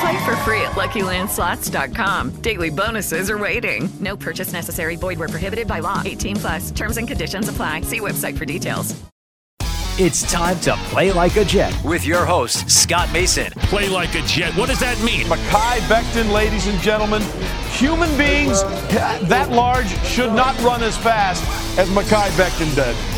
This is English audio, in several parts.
Play for free at LuckyLandSlots.com. Daily bonuses are waiting. No purchase necessary. Void where prohibited by law. 18 plus. Terms and conditions apply. See website for details. It's time to play like a Jet with your host, Scott Mason. Play like a Jet. What does that mean? Mekhi Becton, ladies and gentlemen. Human beings that large should not run as fast as Mekhi Becton did.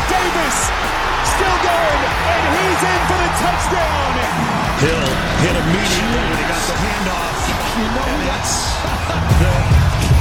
Davis still going, and he's in for the touchdown. Hill hit immediately when he got the handoff. You know and that's the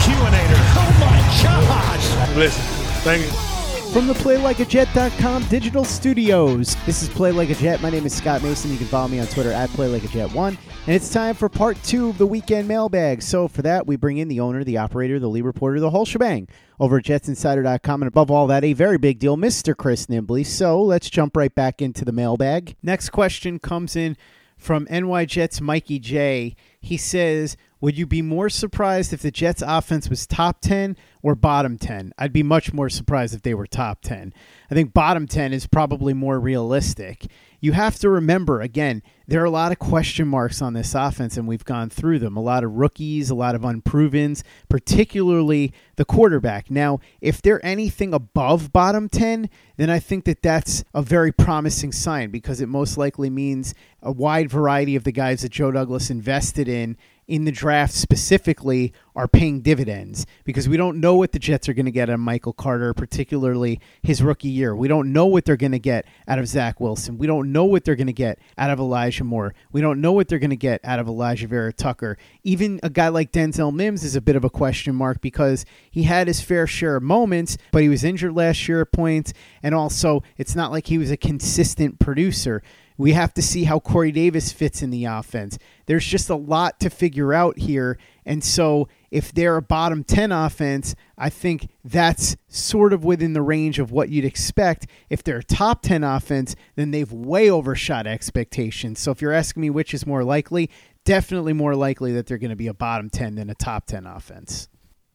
Q-inator. Oh my gosh! Listen, thank you. From the PlayLikeAJet.com digital studios, this is Play Like a Jet. My name is Scott Mason. You can follow me on Twitter at PlayLikeAJet1. And it's time for part two of the weekend mailbag. So for that, we bring in the owner, the operator, the lead reporter, the whole shebang over at JetsInsider.com. And above all that, a very big deal, Mr. Chris Nimbley. So let's jump right back into the mailbag. Next question comes in from NY Jets Mikey J. He says, Would you be more surprised if the Jets offense was top 10 or bottom 10? I'd be much more surprised if they were top 10. I think bottom 10 is probably more realistic. You have to remember, again, there are a lot of question marks on this offense, and we've gone through them. A lot of rookies, a lot of unprovens, particularly the quarterback. Now, if they're anything above bottom 10, then I think that that's a very promising sign because it most likely means a wide variety of the guys that Joe Douglas invested in in the draft specifically are paying dividends because we don't know what the Jets are going to get out of Michael Carter, particularly his rookie year. We don't know what they're going to get out of Zach Wilson. We don't know what they're going to get out of Elijah Moore. We don't know what they're going to get out of Elijah Vera Tucker. Even a guy like Denzel Mims is a bit of a question mark because he had his fair share of moments, but he was injured last year at points, and also it's not like he was a consistent producer. We have to see how Corey Davis fits in the offense. There's just a lot to figure out here. And so, if they're a bottom 10 offense, I think that's sort of within the range of what you'd expect. If they're a top 10 offense, then they've way overshot expectations. So, if you're asking me which is more likely, definitely more likely that they're going to be a bottom 10 than a top 10 offense.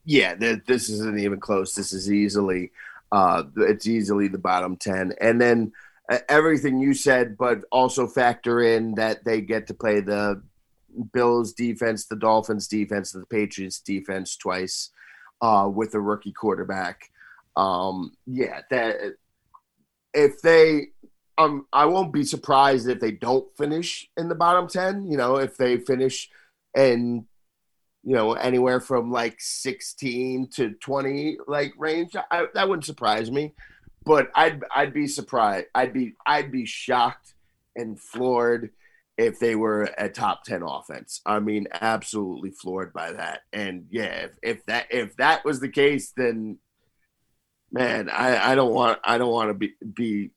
Yeah, this isn't even close. This is easily, uh, it's easily the bottom 10. And then, everything you said, but also factor in that they get to play the Bills defense, the Dolphins defense, the Patriots defense twice uh, with a rookie quarterback. Um, yeah, that if they, um, I won't be surprised if they don't finish in the bottom ten. You know, if they finish in, you know, anywhere from like sixteen to twenty, like range, I, that wouldn't surprise me but I'd I'd be surprised. I'd be I'd be shocked and floored if they were a top 10 offense. I mean, absolutely floored by that. And yeah, if, if that if that was the case, then man, I, I don't want I don't want to be be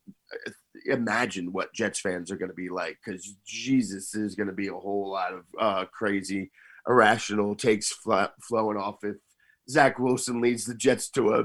imagine what Jets fans are going to be like because Jesus is going to be a whole lot of uh, crazy, irrational takes fl- flowing off if Zach Wilson leads the Jets to a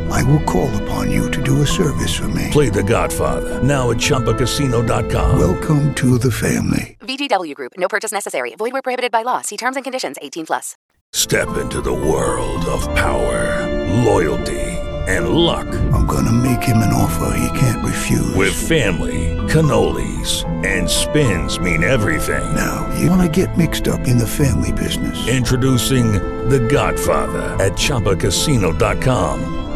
I will call upon you to do a service for me. Play The Godfather now at ChumbaCasino.com. Welcome to the family. VGW Group. No purchase necessary. Void where prohibited by law. See terms and conditions. 18 plus. Step into the world of power, loyalty, and luck. I'm going to make him an offer he can't refuse. With family, cannolis, and spins mean everything. Now, you want to get mixed up in the family business. Introducing The Godfather at ChumbaCasino.com.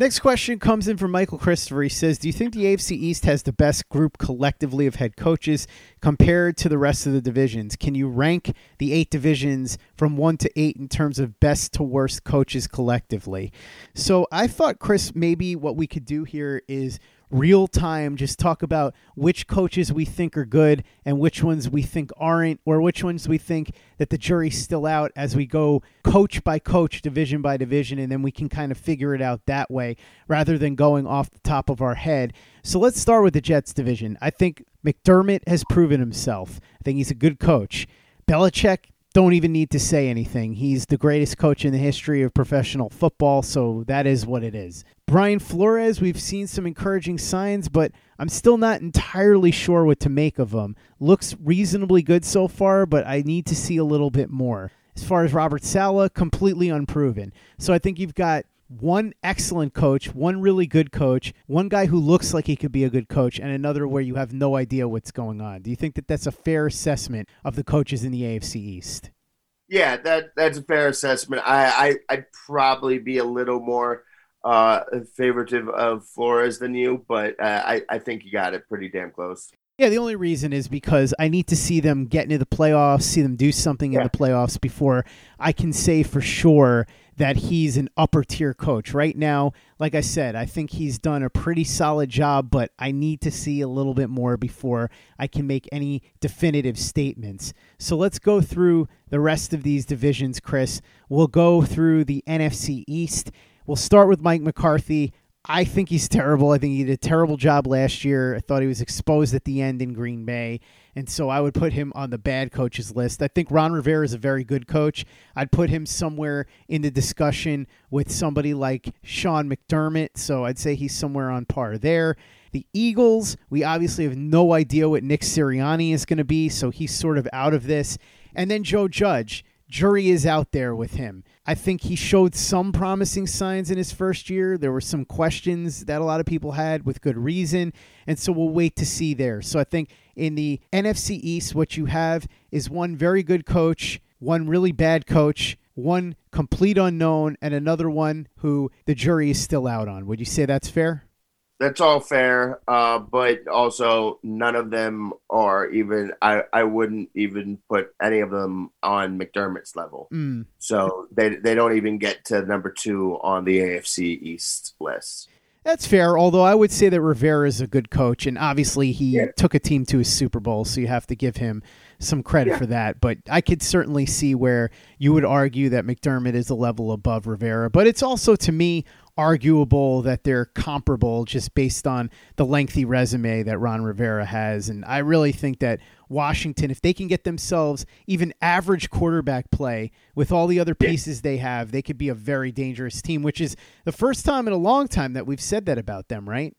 Next question comes in from Michael Christopher. He says, Do you think the AFC East has the best group collectively of head coaches compared to the rest of the divisions? Can you rank the eight divisions from one to eight in terms of best to worst coaches collectively? So I thought, Chris, maybe what we could do here is real time just talk about which coaches we think are good and which ones we think aren't or which ones we think that the jury's still out as we go coach by coach division by division and then we can kind of figure it out that way rather than going off the top of our head. So let's start with the jets division. I think mcdermott has proven himself. I think he's a good coach. Belichick don't even need to say anything. He's the greatest coach in the history of professional football, so that is what it is. Brian Flores, we've seen some encouraging signs, but I'm still not entirely sure what to make of him. Looks reasonably good so far, but I need to see a little bit more. As far as Robert Saleh, completely unproven. So I think you've got one excellent coach, one really good coach, one guy who looks like he could be a good coach, and another where you have no idea what's going on. Do you think that that's a fair assessment of the coaches in the AFC East? Yeah, that that's a fair assessment. I, I would probably be a little more uh favoritive of Flores than you, but uh, I I think you got it pretty damn close. Yeah, the only reason is because I need to see them get into the playoffs, see them do something yeah. in the playoffs before I can say for sure that he's an upper tier coach. Right now, like I said, I think he's done a pretty solid job, but I need to see a little bit more before I can make any definitive statements. So let's go through the rest of these divisions, Chris. We'll go through the NFC East. We'll start with Mike McCarthy. I think he's terrible. I think he did a terrible job last year. I thought he was exposed at the end in Green Bay. And so I would put him on the bad coaches list. I think Ron Rivera is a very good coach. I'd put him somewhere in the discussion with somebody like Sean McDermott. So I'd say he's somewhere on par there. The Eagles, we obviously have no idea what Nick Sirianni is going to be. So he's sort of out of this. And then Joe Judge jury is out there with him. I think he showed some promising signs in his first year. There were some questions that a lot of people had with good reason. And so we'll wait to see there. So I think in the NFC East, what you have is one very good coach, one really bad coach, one complete unknown, and another one who the jury is still out on. Would you say that's fair? That's all fair. Uh, but also, none of them are even. I I wouldn't even put any of them on McDermott's level. Mm. So they they don't even get to number two on the AFC East list. That's fair, although I would say that Rivera is a good coach, and obviously he Yeah. took a team to a Super Bowl, so you have to give him some credit Yeah. for that. But I could certainly see where you would argue that McDermott is a level above Rivera. But it's also, to me, arguable that they're comparable just based on the lengthy resume that Ron Rivera has. And I really think that Washington, if they can get themselves even average quarterback play with all the other pieces they have, they could be a very dangerous team, which is the first time in a long time that we've said that about them, right?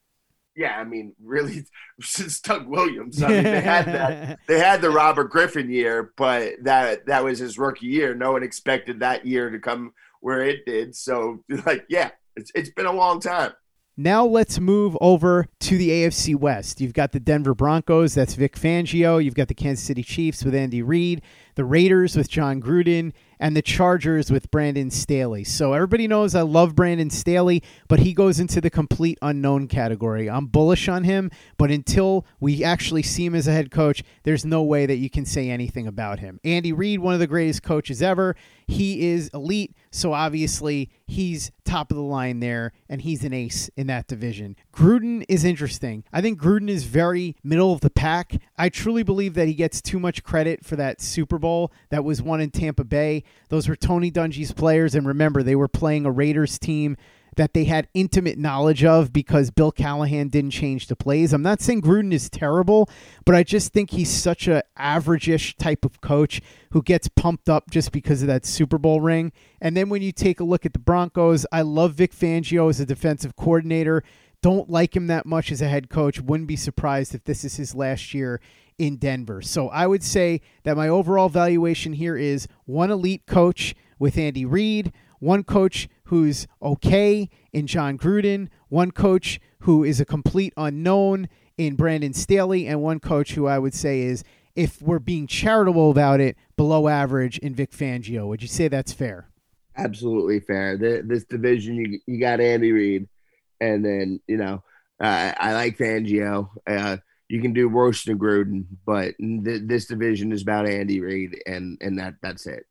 Yeah, I mean, really, since Doug Williams, I mean, they had that. They had the Robert Griffin year, but that that was his rookie year. No one expected that year to come where it did. So, like, yeah, it's it's been a long time. Now let's move over to the AFC West. You've got the Denver Broncos, that's Vic Fangio. You've got the Kansas City Chiefs with Andy Reid, the Raiders with Jon Gruden, and the Chargers with Brandon Staley. So everybody knows I love Brandon Staley, but he goes into the complete unknown category. I'm bullish on him, but until we actually see him as a head coach, there's no way that you can say anything about him. Andy Reid, one of the greatest coaches ever, he is elite, so obviously he's top of the line there, and he's an ace in that division. Gruden is interesting. I think Gruden is very middle of the pack. I truly believe that he gets too much credit for that Super Bowl that was won in Tampa Bay. Those were Tony Dungy's players, and remember, they were playing a Raiders team that they had intimate knowledge of because Bill Callahan didn't change the plays. I'm not saying Gruden is terrible, but I just think he's such a average-ish type of coach who gets pumped up just because of that Super Bowl ring. And then when you take a look at the Broncos, I love Vic Fangio as a defensive coordinator. Don't like him that much as a head coach. Wouldn't be surprised if this is his last year in Denver. So I would say that my overall valuation here is one elite coach with Andy Reid, one coach who's okay in Jon Gruden, one coach who is a complete unknown in Brandon Staley, and one coach who I would say is, if we're being charitable about it, below average in Vic Fangio. Would you say that's fair? Absolutely fair. This division, you you got Andy Reid, and then you know uh, I like Fangio. Uh, you can do worse than Gruden, but th- this division is about Andy Reid, and and that that's it.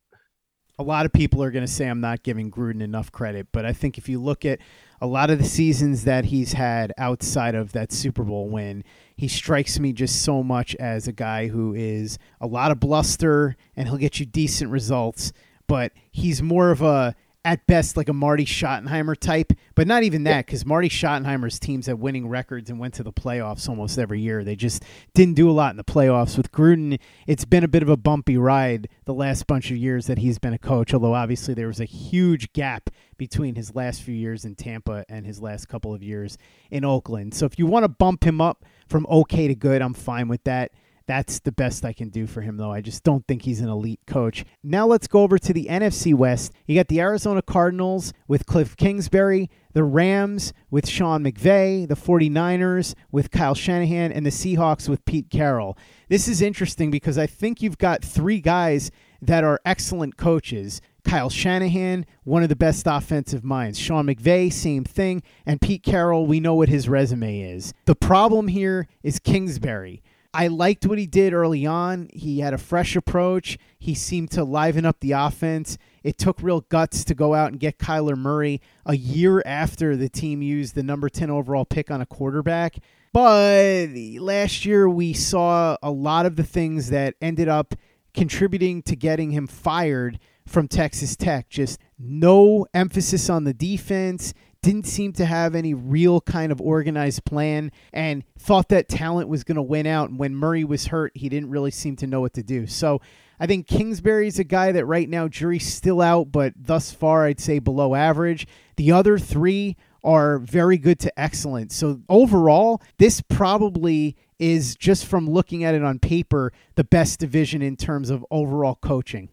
a lot of people are going to say I'm not giving Gruden enough credit, but I think if you look at a lot of the seasons that he's had outside of that Super Bowl win, he strikes me just so much as a guy who is a lot of bluster and he'll get you decent results, but he's more of a at best like a Marty Schottenheimer type, but not even that because Marty Schottenheimer's teams have winning records and went to the playoffs almost every year. They just didn't do a lot in the playoffs. With Gruden, it's been a bit of a bumpy ride the last bunch of years that he's been a coach, although obviously there was a huge gap between his last few years in Tampa and his last couple of years in Oakland. So if you want to bump him up from okay to good, I'm fine with that. That's the best I can do for him, though. I just don't think he's an elite coach. Now let's go over to the NFC West. You got the Arizona Cardinals with Cliff Kingsbury, the Rams with Sean McVay, the 49ers with Kyle Shanahan, and the Seahawks with Pete Carroll. This is interesting because I think you've got three guys that are excellent coaches. Kyle Shanahan, one of the best offensive minds. Sean McVay, same thing. And Pete Carroll, we know what his resume is. The problem here is Kingsbury. I liked what he did early on. He had a fresh approach. He seemed to liven up the offense. It took real guts to go out and get Kyler Murray a year after the team used the number 10 overall pick on a quarterback. But last year, we saw a lot of the things that ended up contributing to getting him fired from Texas Tech. Just no emphasis on the defense, didn't seem to have any real kind of organized plan, and thought that talent was going to win out. And when Murray was hurt, he didn't really seem to know what to do. So I think Kingsbury's a guy that right now, jury's still out, but thus far, I'd say below average. The other three are very good to excellent. So overall, this probably is just from looking at it on paper the best division in terms of overall coaching.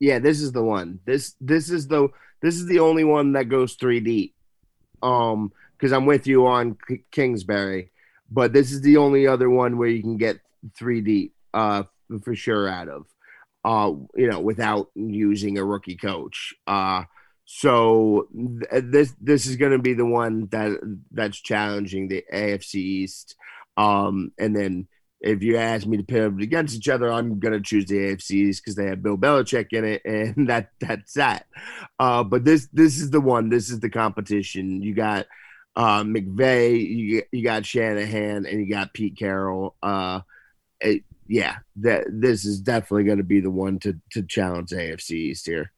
Yeah, this is the one. This this is the this is the only one that goes three deep. Um, because I'm with you on K- Kingsbury, but this is the only other one where you can get three deep, uh, for sure out of, uh, you know, without using a rookie coach. Uh, so th- this this is going to be the one that that's challenging the AFC East. Um, and then if you ask me to pit them against each other, I'm going to choose the AFCs because they have Bill Belichick in it, and that that's that. Uh, but this this is the one. This is the competition. You got uh, McVay, you you got Shanahan, and you got Pete Carroll. Uh, it, yeah, that this is definitely going to be the one to to challenge AFC East here.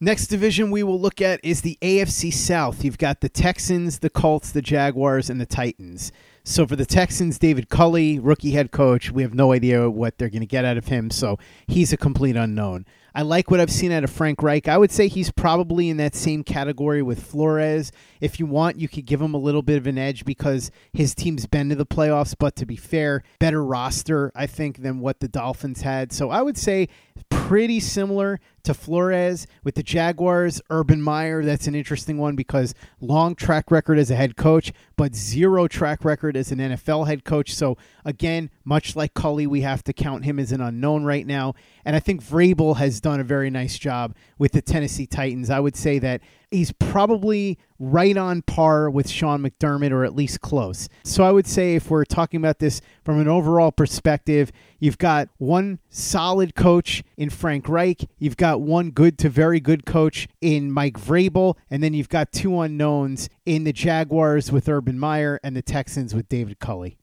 Next division we will look at is the AFC South. You've got the Texans, the Colts, the Jaguars, and the Titans. So for the Texans, David Culley, rookie head coach, we have no idea what they're going to get out of him. So he's a complete unknown. I like what I've seen out of Frank Reich. I would say he's probably in that same category with Flores. If you want, you could give him a little bit of an edge because his team's been to the playoffs, but to be fair, better roster, I think, than what the Dolphins had. So I would say pretty similar to Flores with the Jaguars. Urban Meyer, that's an interesting one because long track record as a head coach, but zero track record as an NFL head coach. So again, much like Culley, we have to count him as an unknown right now. And I think Vrabel has done a very nice job with the Tennessee Titans. I would say that he's probably right on par with Sean McDermott or at least close. So I would say if we're talking about this from an overall perspective, you've got one solid coach in Frank Reich, you've got one good to very good coach in Mike Vrabel, and then you've got two unknowns in the Jaguars with Urban Meyer and the Texans with David Culley.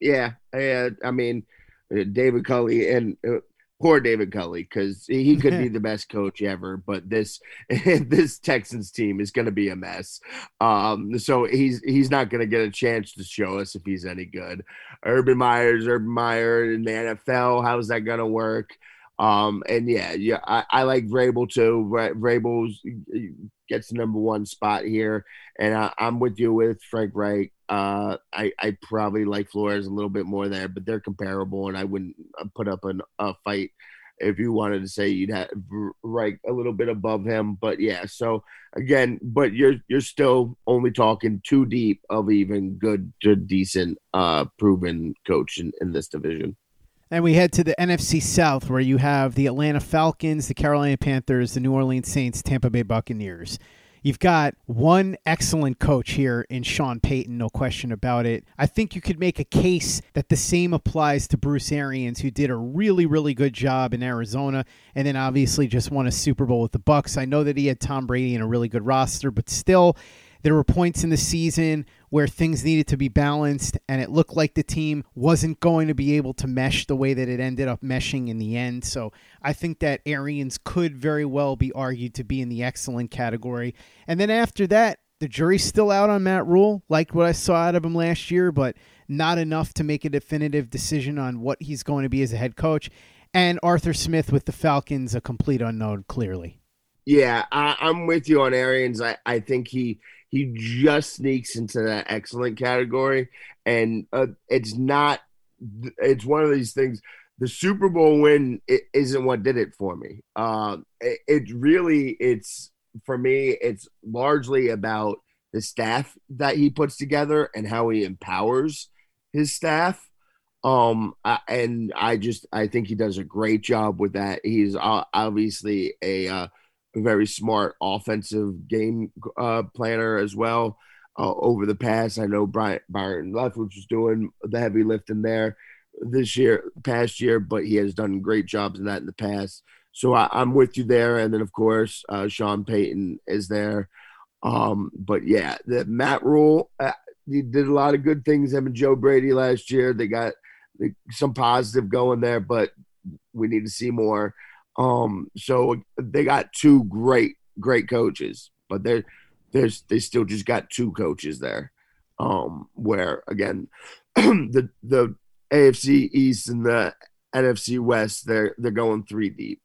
Yeah, yeah. I mean, uh, David Culley and uh, poor David Culley because he could be the best coach ever, but this this Texans team is going to be a mess. Um, so he's he's not going to get a chance to show us if he's any good. Urban Meyer's Urban Meyer in the NFL. How's that going to work? Um, and yeah, yeah, I, I like Vrabel too. Vrabel gets the number one spot here, and I, am with you with Frank Reich. Uh, I, I probably like Flores a little bit more there, but they're comparable, and I wouldn't uh, put up an, a fight if you wanted to say you'd have Reich a little bit above him. But yeah, so again, but you're you're still only talking too deep of even good to decent, uh, proven coach in, in this division. And we head to the NFC South, where you have the Atlanta Falcons, the Carolina Panthers, the New Orleans Saints, Tampa Bay Buccaneers. You've got one excellent coach here in Sean Payton, no question about it. I think you could make a case that the same applies to Bruce Arians, who did a really, really good job in Arizona, and then obviously just won a Super Bowl with the Bucs. I know that he had Tom Brady and a really good roster, but still, there were points in the season where things needed to be balanced, and it looked like the team wasn't going to be able to mesh the way that it ended up meshing in the end. So I think that Arians could very well be argued to be in the excellent category. And then after that, the jury's still out on Matt Rhule, like what I saw out of him last year, but not enough to make a definitive decision on what he's going to be as a head coach. And Arthur Smith with the Falcons, a complete unknown, clearly. Yeah, I, am with you on Arians. I, I think he he just sneaks into that excellent category, and uh, it's not. It's one of these things. The Super Bowl win is not what did it for me. Um, it, it really, it's for me. It's largely about the staff that he puts together and how he empowers his staff. Um, and I just I think he does a great job with that. He's obviously a uh, a very smart offensive game uh, planner as well. Uh, over the past, I know Brian Byron Leftwich was doing the heavy lifting there this year, past year, but he has done great jobs in that in the past. So I, am with you there. And then of course, uh, Sean Payton is there. Um, but yeah, the Matt Rhule, uh, he did a lot of good things. Him and Joe Brady last year, they got some positive going there, but we need to see more. Um, so they got two great, great coaches, but they're there's they still just got two coaches there. Um, where again, the the AFC East and the NFC West, they're they're going three deep.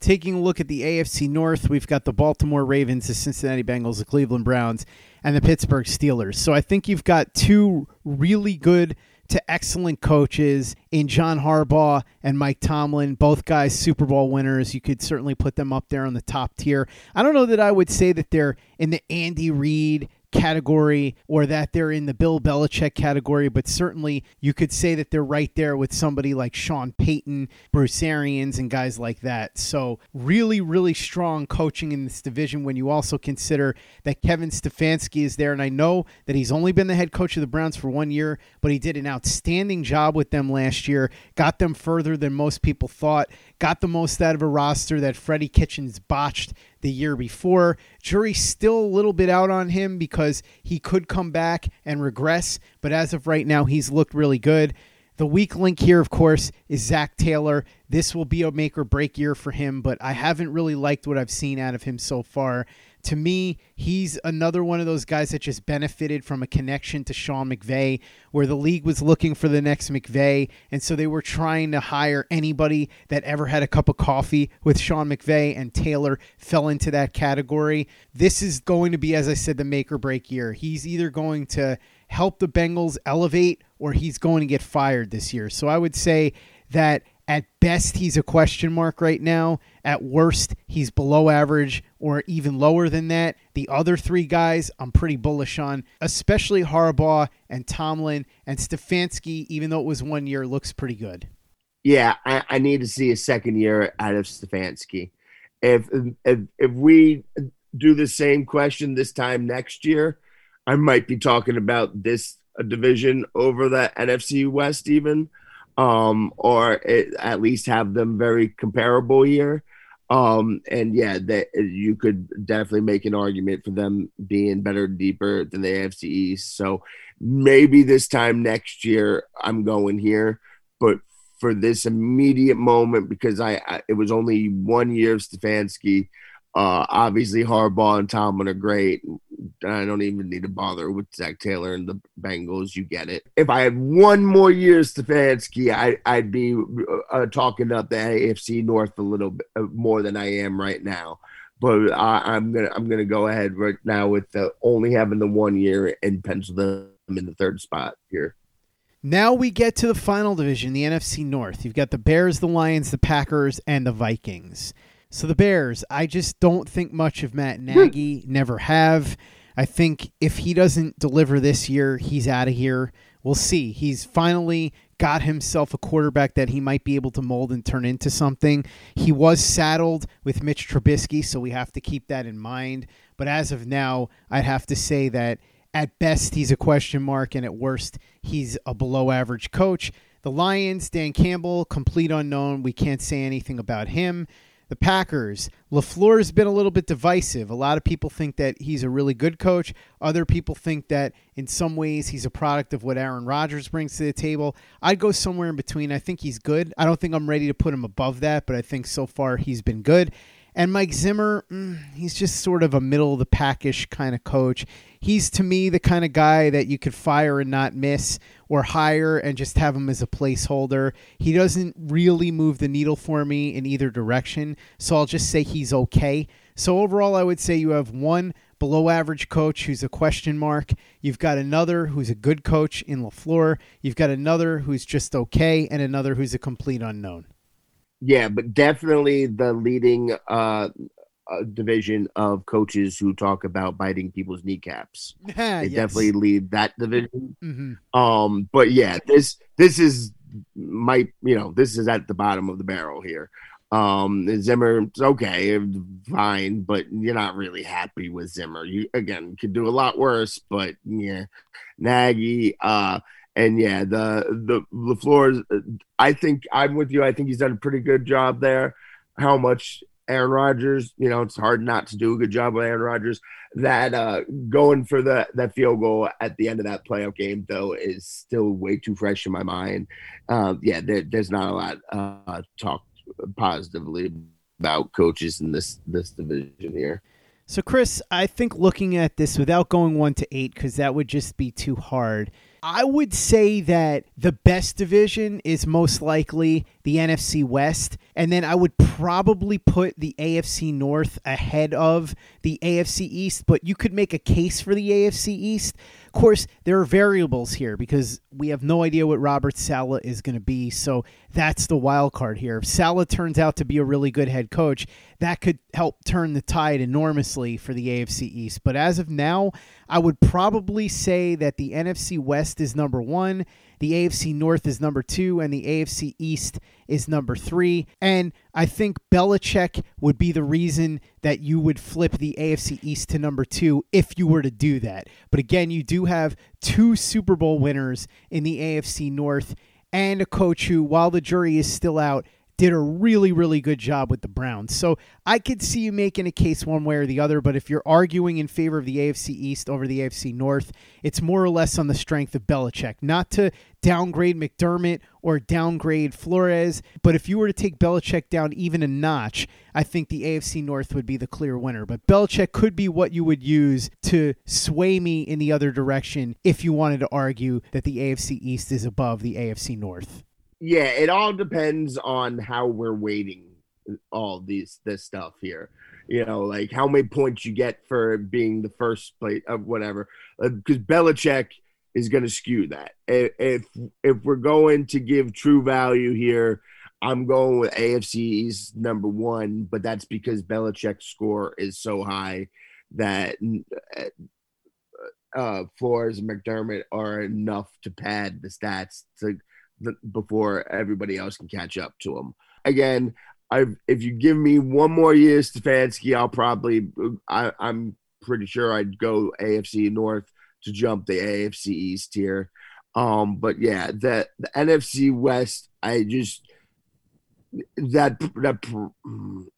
Taking a look at the AFC North, we've got the Baltimore Ravens, the Cincinnati Bengals, the Cleveland Browns, and the Pittsburgh Steelers. So I think you've got two really good to excellent coaches in John Harbaugh and Mike Tomlin, both guys Super Bowl winners. You could certainly put them up there on the top tier. I don't know that I would say that they're in the Andy Reid category or that they're in the Bill Belichick category, but certainly you could say that they're right there with somebody like Sean Payton, Bruce Arians, and guys like that. So, really, really strong coaching in this division when you also consider that Kevin Stefanski is there. And I know that he's only been the head coach of the Browns for one year, but he did an outstanding job with them last year, got them further than most people thought, got the most out of a roster that Freddie Kitchens botched the year before. Jury's still a little bit out on him because he could come back and regress, but as of right now, he's looked really good. The weak link here, of course, is Zac Taylor. This will be a make or break year for him, but I haven't really liked what I've seen out of him so far to me, he's another one of those guys that just benefited from a connection to Sean McVay, where the league was looking for the next McVay. And so they were trying to hire anybody that ever had a cup of coffee with Sean McVay, and Taylor fell into that category. This is going to be, as I said, the make or break year. He's either going to help the Bengals elevate or he's going to get fired this year. So I would say that at best, he's a question mark right now. At worst, he's below average or even lower than that. The other three guys, I'm pretty bullish on, especially Harbaugh and Tomlin and Stefanski, even though it was one year, looks pretty good. Yeah, I, I need to see a second year out of Stefanski. If, if if we do the same question this time next year, I might be talking about this division over the NFC West even um, or it, at least have them very comparable here. Um, and yeah, that you could definitely make an argument for them being better, deeper than the AFC East. So maybe this time next year, I'm going here. But for this immediate moment, because I, I it was only one year of Stefanski, uh, obviously, Harbaugh and Tomlin are great. I don't even need to bother with Zac Taylor and the Bengals. You get it. If I had one more year Stefanski, I, I'd be uh, talking up the AFC North a little bit uh, more than I am right now. But I, am gonna I'm gonna go ahead right now with the, only having the one year and pencil them in the third spot here. Now we get to the final division, the NFC North. You've got the Bears, the Lions, the Packers, and the Vikings. So the Bears, I just don't think much of Matt hmm. Nagy. never have. I think if he doesn't deliver this year, he's out of here. We'll see. He's finally got himself a quarterback that he might be able to mold and turn into something. He was saddled with Mitch Trubisky, so we have to keep that in mind. But as of now, I'd have to say that at best he's a question mark, and at worst he's a below average coach. The Lions, Dan Campbell, complete unknown. We can't say anything about him. The Packers, LaFleur has been a little bit divisive. A lot of people think that he's a really good coach. Other people think that in some ways he's a product of what Aaron Rodgers brings to the table. I'd go somewhere in between. I think he's good. I don't think I'm ready to put him above that, but I think so far he's been good. And Mike Zimmer, mm, he's just sort of a middle of the packish kind of coach. He's to me the kind of guy that you could fire and not miss or hire and just have him as a placeholder. He doesn't really move the needle for me in either direction. So I'll just say he's okay. So overall, I would say you have one below average coach who's a question mark. You've got another who's a good coach in LaFleur. You've got another who's just okay, and another who's a complete unknown. Yeah, but definitely the leading uh, uh, division of coaches who talk about biting people's kneecaps. they yes. definitely lead that division. Mm-hmm. Um, but yeah, this this is might you know this is at the bottom of the barrel here. Um, Zimmer, okay, fine, but you're not really happy with Zimmer. You again could do a lot worse, but yeah, Nagy, uh, and yeah, the the LaFleur. I think I'm with you. I think he's done a pretty good job there. How much Aaron Rodgers, you know, it's hard not to do a good job with Aaron Rodgers. That uh, going for the that field goal at the end of that playoff game, though, is still way too fresh in my mind. Um, yeah, there, there's not a lot uh, talk positively about coaches in this this division here. So, Chris, I think looking at this without going one to eight, because that would just be too hard. I would say that the best division is most likely the NFC West, and then I would probably put the AFC North ahead of the AFC East, but you could make a case for the AFC East. Of course, there are variables here because we have no idea what Robert Saleh is going to be, so that's the wild card here. If Saleh turns out to be a really good head coach, that could help turn the tide enormously for the AFC East. But as of now, I would probably say that the NFC West is number one the AFC North is number two, and the AFC East is number three. And I think Belichick would be the reason that you would flip the AFC East to number two if you were to do that. But again, you do have two Super Bowl winners in the AFC North and a coach who, while the jury is still out, did a really, really good job with the Browns. So I could see you making a case one way or the other, but if you're arguing in favor of the AFC East over the AFC North, it's more or less on the strength of Belichick. Not to downgrade McDermott or downgrade Flores, but if you were to take Belichick down even a notch, I think the AFC North would be the clear winner. But Belichick could be what you would use to sway me in the other direction if you wanted to argue that the AFC East is above the AFC North yeah, it all depends on how we're weighting all these this stuff here. You know, like how many points you get for being the first plate of whatever. Because uh, Belichick is going to skew that. If if we're going to give true value here, I'm going with AFC's number one, but that's because Belichick's score is so high that uh, uh Flores and McDermott are enough to pad the stats to before everybody else can catch up to him. Again, I if you give me one more year, Stefanski, I'll probably I, I'm pretty sure I'd go AFC North to jump the AFC East here. Um, but yeah, the the NFC West, I just that that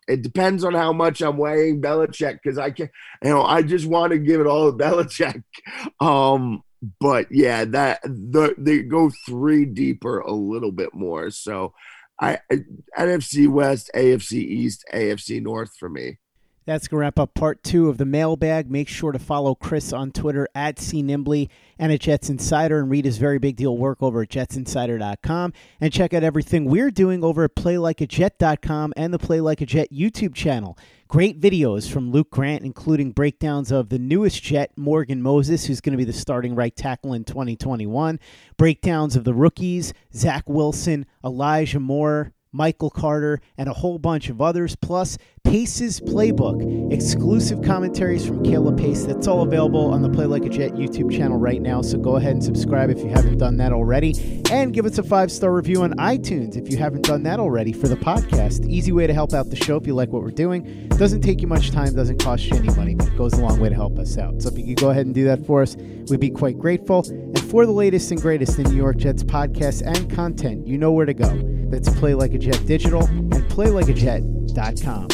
it depends on how much I'm weighing Belichick because I can't, you know I just want to give it all to Belichick. Um, but yeah, that the, they go three deeper a little bit more. So I, I NFC West, AFC East, AFC North for me. That's going to wrap up part two of the mailbag. Make sure to follow Chris on Twitter at CNimbly and at Jets Insider and read his very big deal work over at jetsinsider.com. And check out everything we're doing over at playlikeajet.com and the Play Like a Jet YouTube channel. Great videos from Luke Grant, including breakdowns of the newest Jet, Morgan Moses, who's going to be the starting right tackle in 2021, breakdowns of the rookies, Zach Wilson, Elijah Moore, Michael Carter, and a whole bunch of others, plus Pace's Playbook, exclusive commentaries from Caleb Pace. That's all available on the Play Like a Jet YouTube channel right now. So go ahead and subscribe if you haven't done that already. And give us a five star review on iTunes if you haven't done that already for the podcast. Easy way to help out the show if you like what we're doing. Doesn't take you much time, doesn't cost you any money, but it goes a long way to help us out. So if you could go ahead and do that for us, we'd be quite grateful. And for the latest and greatest in New York Jets podcasts and content, you know where to go. That's Play Like a Jet Digital and PlayLikeAJet.com.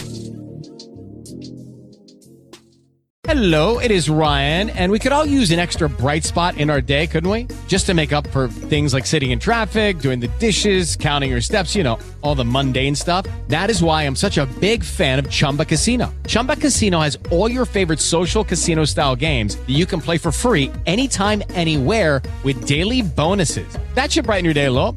Hello, it is Ryan, and we could all use an extra bright spot in our day, couldn't we? Just to make up for things like sitting in traffic, doing the dishes, counting your steps, you know, all the mundane stuff. That is why I'm such a big fan of Chumba Casino. Chumba Casino has all your favorite social casino style games that you can play for free anytime, anywhere with daily bonuses. That should brighten your day a little.